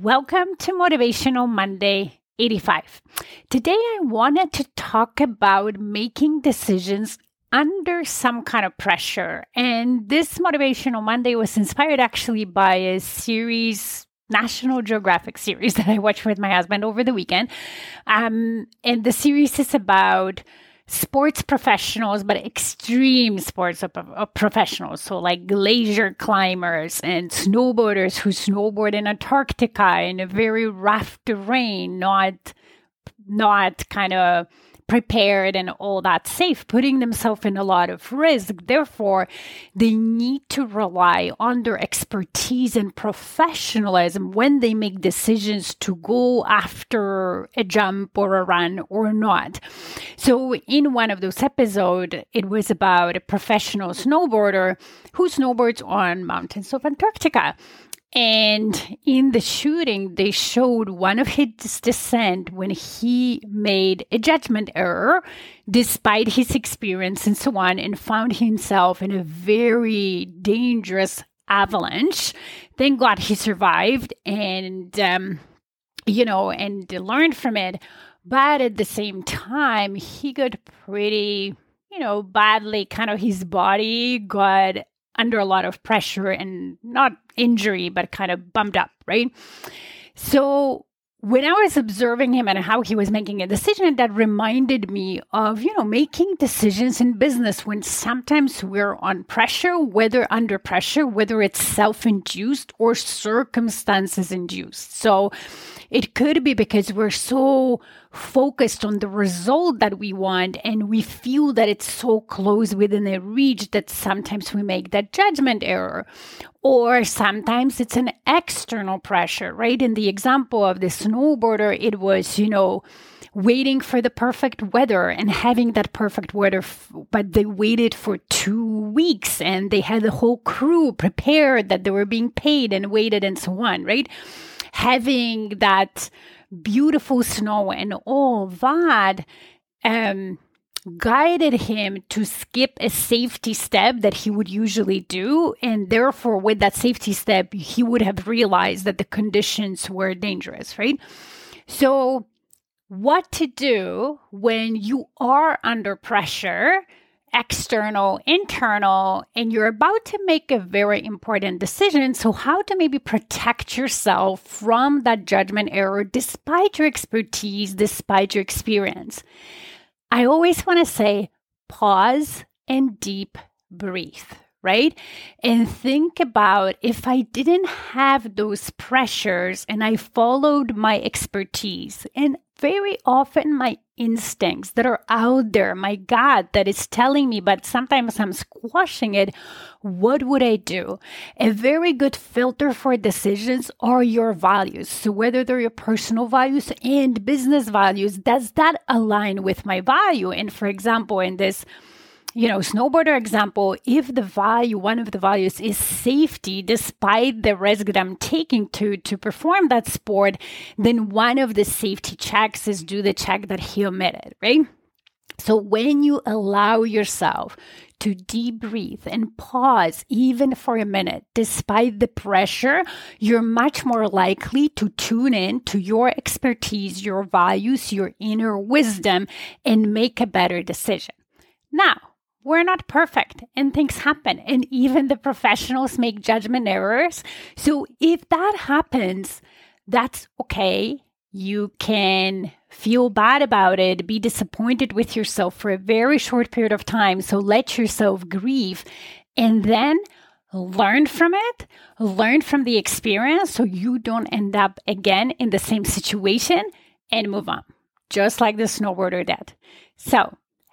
Welcome to Motivational Monday 85. Today, I wanted to talk about making decisions under some kind of pressure. And this Motivational Monday was inspired actually by a series, National Geographic series that I watched with my husband over the weekend. Um, and the series is about sports professionals, but extreme sports uh, professionals. So, like glacier climbers and snowboarders who snowboard in Antarctica in a very rough terrain, not not kind of prepared and all that safe, putting themselves in a lot of risk. Therefore, they need to rely on their expertise and professionalism when they make decisions to go after a jump or a run or not. So, in one of those episodes, it was about a professional snowboarder who snowboards on mountains of Antarctica. And in the shooting, they showed one of his descent when he made a judgment error, despite his experience and so on, and found himself in a very dangerous avalanche. Thank God he survived and, um, you know, and learned from it. But at the same time, he got pretty, you know, badly, kind of his body got under a lot of pressure and not injury, but kind of bummed up, right? So when I was observing him and how he was making a decision, that reminded me of, you know, making decisions in business when sometimes we're on pressure, whether under pressure, whether it's self induced or circumstances induced. So it could be because we're so focused on the result that we want and we feel that it's so close within a reach that sometimes we make that judgment error. Or sometimes it's an external pressure, right? In the example of the snowboarder, it was, you know, waiting for the perfect weather and having that perfect weather, but they waited for two weeks and they had the whole crew prepared that they were being paid and waited and so on, right? Having that beautiful snow and all that um, guided him to skip a safety step that he would usually do. And therefore, with that safety step, he would have realized that the conditions were dangerous, right? So, what to do when you are under pressure external, internal, and you're about to make a very important decision. So, how to maybe protect yourself from that judgment error despite your expertise, despite your experience. I always want to say pause and deep breathe right? And think about if I didn't have those pressures and I followed my expertise and very often my instincts that are out there, my God that is telling me, but sometimes I'm squashing it. What would I do? A very good filter for decisions are your values. So, whether they're your personal values and business values, does that align with my value? And for example, in this you know, snowboarder example, if the value, one of the values is safety, despite the risk that I'm taking to, to perform that sport, then one of the safety checks is do the check that he omitted, right? So when you allow yourself to deep breathe and pause even for a minute, despite the pressure, you're much more likely to tune in to your expertise, your values, your inner wisdom, and make a better decision. Now, we're not perfect and things happen. And even the professionals make judgment errors. So if that happens, that's okay. You can feel bad about it, be disappointed with yourself for a very short period of time. So let yourself grieve and then learn from it, learn from the experience so you don't end up again in the same situation and move on, just like the snowboarder did. So